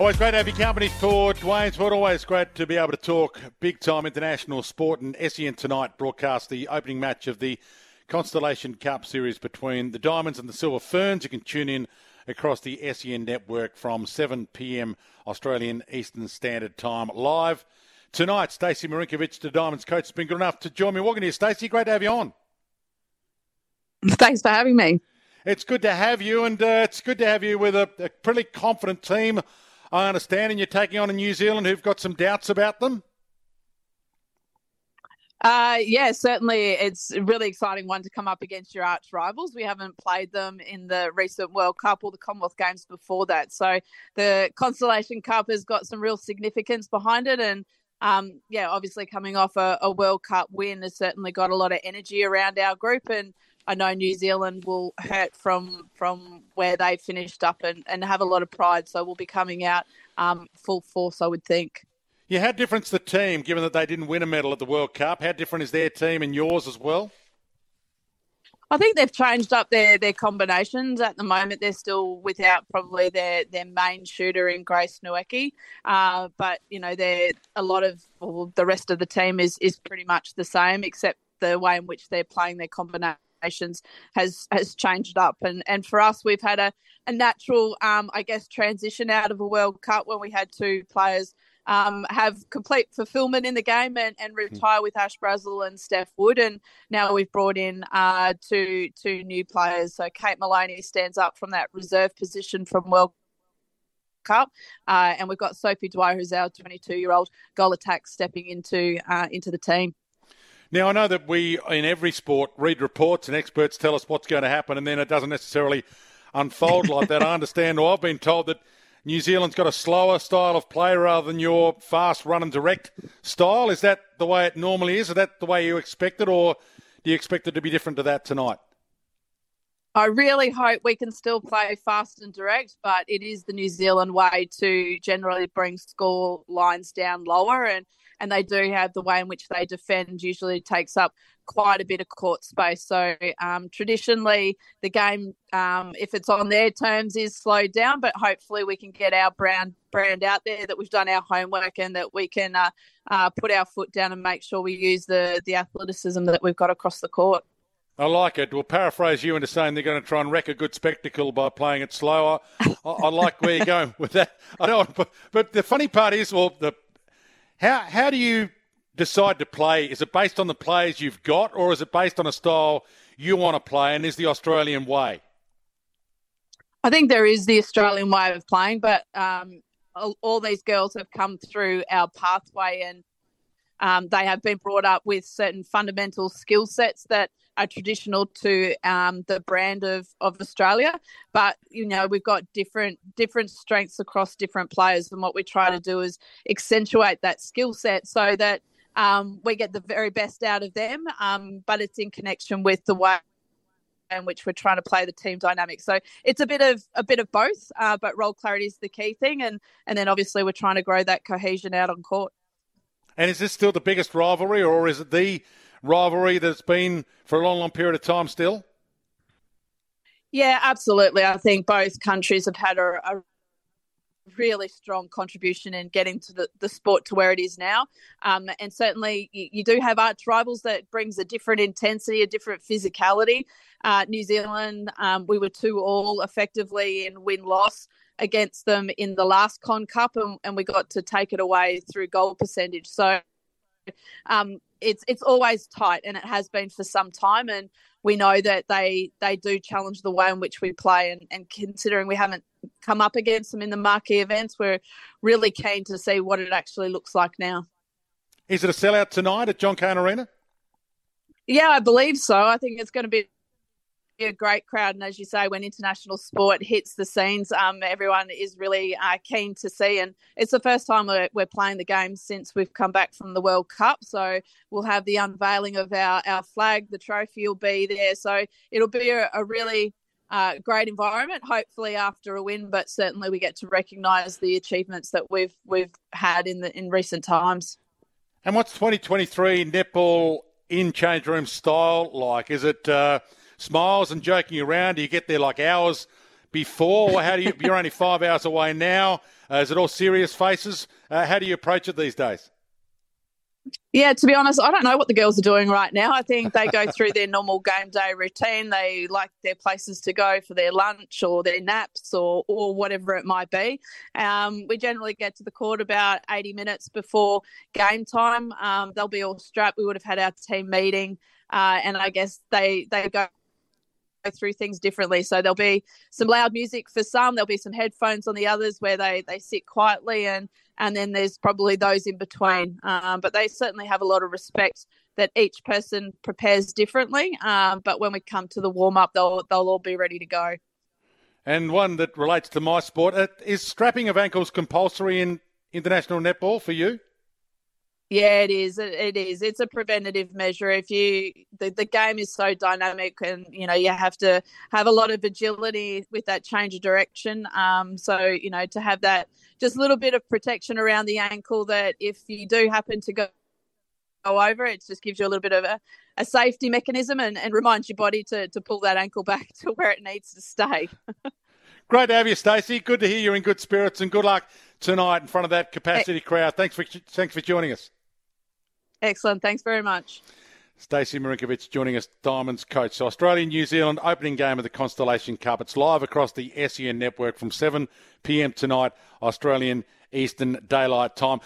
Always great to have your company for Dwayne Sport. Always great to be able to talk big time international sport. And SEN tonight broadcast the opening match of the Constellation Cup series between the Diamonds and the Silver Ferns. You can tune in across the SEN network from 7 p.m. Australian Eastern Standard Time live. Tonight, Stacey Marinkovich, the Diamonds coach, has been good enough to join me. Welcome here, Stacey. Great to have you on. Thanks for having me. It's good to have you, and uh, it's good to have you with a, a pretty confident team I understand, and you're taking on a New Zealand who've got some doubts about them. Uh, yeah, certainly. It's a really exciting one to come up against your arch rivals. We haven't played them in the recent World Cup or the Commonwealth Games before that. So the Constellation Cup has got some real significance behind it. And um, yeah, obviously coming off a, a World Cup win has certainly got a lot of energy around our group. And I know New Zealand will hurt from from where they finished up and, and have a lot of pride. So we'll be coming out um, full force, I would think. Yeah, how different's the team, given that they didn't win a medal at the World Cup? How different is their team and yours as well? I think they've changed up their, their combinations. At the moment, they're still without probably their, their main shooter in Grace Nweke. Uh, but, you know, they're a lot of well, the rest of the team is, is pretty much the same, except the way in which they're playing their combination nations has has changed up and and for us we've had a, a natural um, I guess transition out of a World Cup when we had two players um, have complete fulfillment in the game and, and hmm. retire with Ash Brazill and Steph Wood and now we've brought in uh, two two new players so Kate Moloney stands up from that reserve position from World Cup, uh, and we've got Sophie Dwyer, who's our 22-year-old goal attack, stepping into uh, into the team. Now, I know that we, in every sport, read reports and experts tell us what's going to happen, and then it doesn't necessarily unfold like that. I understand, or I've been told that New Zealand's got a slower style of play rather than your fast run and direct style. Is that the way it normally is? Is that the way you expect it, or do you expect it to be different to that tonight? I really hope we can still play fast and direct, but it is the New Zealand way to generally bring score lines down lower and and they do have the way in which they defend usually takes up quite a bit of court space. So um, traditionally, the game, um, if it's on their terms, is slowed down. But hopefully, we can get our brand brand out there that we've done our homework and that we can uh, uh, put our foot down and make sure we use the the athleticism that we've got across the court. I like it. We'll paraphrase you into saying they're going to try and wreck a good spectacle by playing it slower. I, I like where you're going with that. I don't. But, but the funny part is, well, the how how do you decide to play? Is it based on the players you've got, or is it based on a style you want to play? And is the Australian way? I think there is the Australian way of playing, but um, all, these girls have come through our pathway and um, they have been brought up with certain fundamental skill sets that are traditional to um, the brand of, of Australia. But you know, we've got different different strengths across different players, and what we try to do is accentuate that skill set so that um, we get the very best out of them. Um, but it's in connection with the way in which we're trying to play the team dynamic. So it's a bit of a bit of both, uh, but role clarity is the key thing, and and then obviously we're trying to grow that cohesion out on court. And is this still the biggest rivalry, or is it the rivalry that's been for a long, long period of time still? Yeah, absolutely. I think both countries have had a, a really strong contribution in getting to the, the sport to where it is now. Um, and certainly you, you, do have arch rivals that brings a different intensity, a different physicality. Uh, New Zealand, um, we were two all effectively in win loss against them in the last Con Cup, and, and we got to take it away through goal percentage. So um, it's it's always tight, and it has been for some time. And we know that they they do challenge the way in which we play. And, and considering we haven't come up against them in the marquee events, we're really keen to see what it actually looks like now. Is it a sellout tonight at John Cain Arena? Yeah, I believe so. I think it's going to be a great crowd, and as you say, when international sport hits the scenes, um, everyone is really uh, keen to see. And it's the first time we're, we're playing the game since we've come back from the World Cup. So we'll have the unveiling of our, our flag, the trophy will be there. So it'll be a, a really uh, great environment. Hopefully, after a win, but certainly we get to recognise the achievements that we've we've had in the in recent times. And what's 2023 netball in change room style like? Is it uh, smiles and joking around? Do you get there like hours before? How do you? You're only five hours away now. Uh, is it all serious faces? Uh, how do you approach it these days? Yeah, to be honest, I don't know what the girls are doing right now. I think they go through their normal game day routine. They like their places to go for their lunch or their naps or, or whatever it might be. Um, we generally get to the court about 80 minutes before game time. Um, they'll be all strapped. We would have had our team meeting, uh, and I guess they, they go through things differently. So there'll be some loud music for some, there'll be some headphones on the others where they, they sit quietly and and then there's probably those in between. Um, but they certainly have a lot of respect that each person prepares differently. Um, but when we come to the warm up, they'll they'll all be ready to go. And one that relates to my sport is strapping of ankles compulsory in international netball for you. Yeah, it is. It is. It's a preventative measure. If you the, the game is so dynamic, and you know you have to have a lot of agility with that change of direction. Um, so you know to have that just a little bit of protection around the ankle that if you do happen to go go over, it just gives you a little bit of a, a safety mechanism and, and reminds your body to to pull that ankle back to where it needs to stay. Great to have you, Stacey. Good to hear you're in good spirits, and good luck tonight in front of that capacity crowd. Thanks for thanks for joining us. Excellent. Thanks very much. Stacey Marinkovich joining us, Diamonds coach. So Australia New Zealand opening game of the Constellation Cup. It's live across the SEN network from 7 p.m. tonight, Australian Eastern Daylight Time.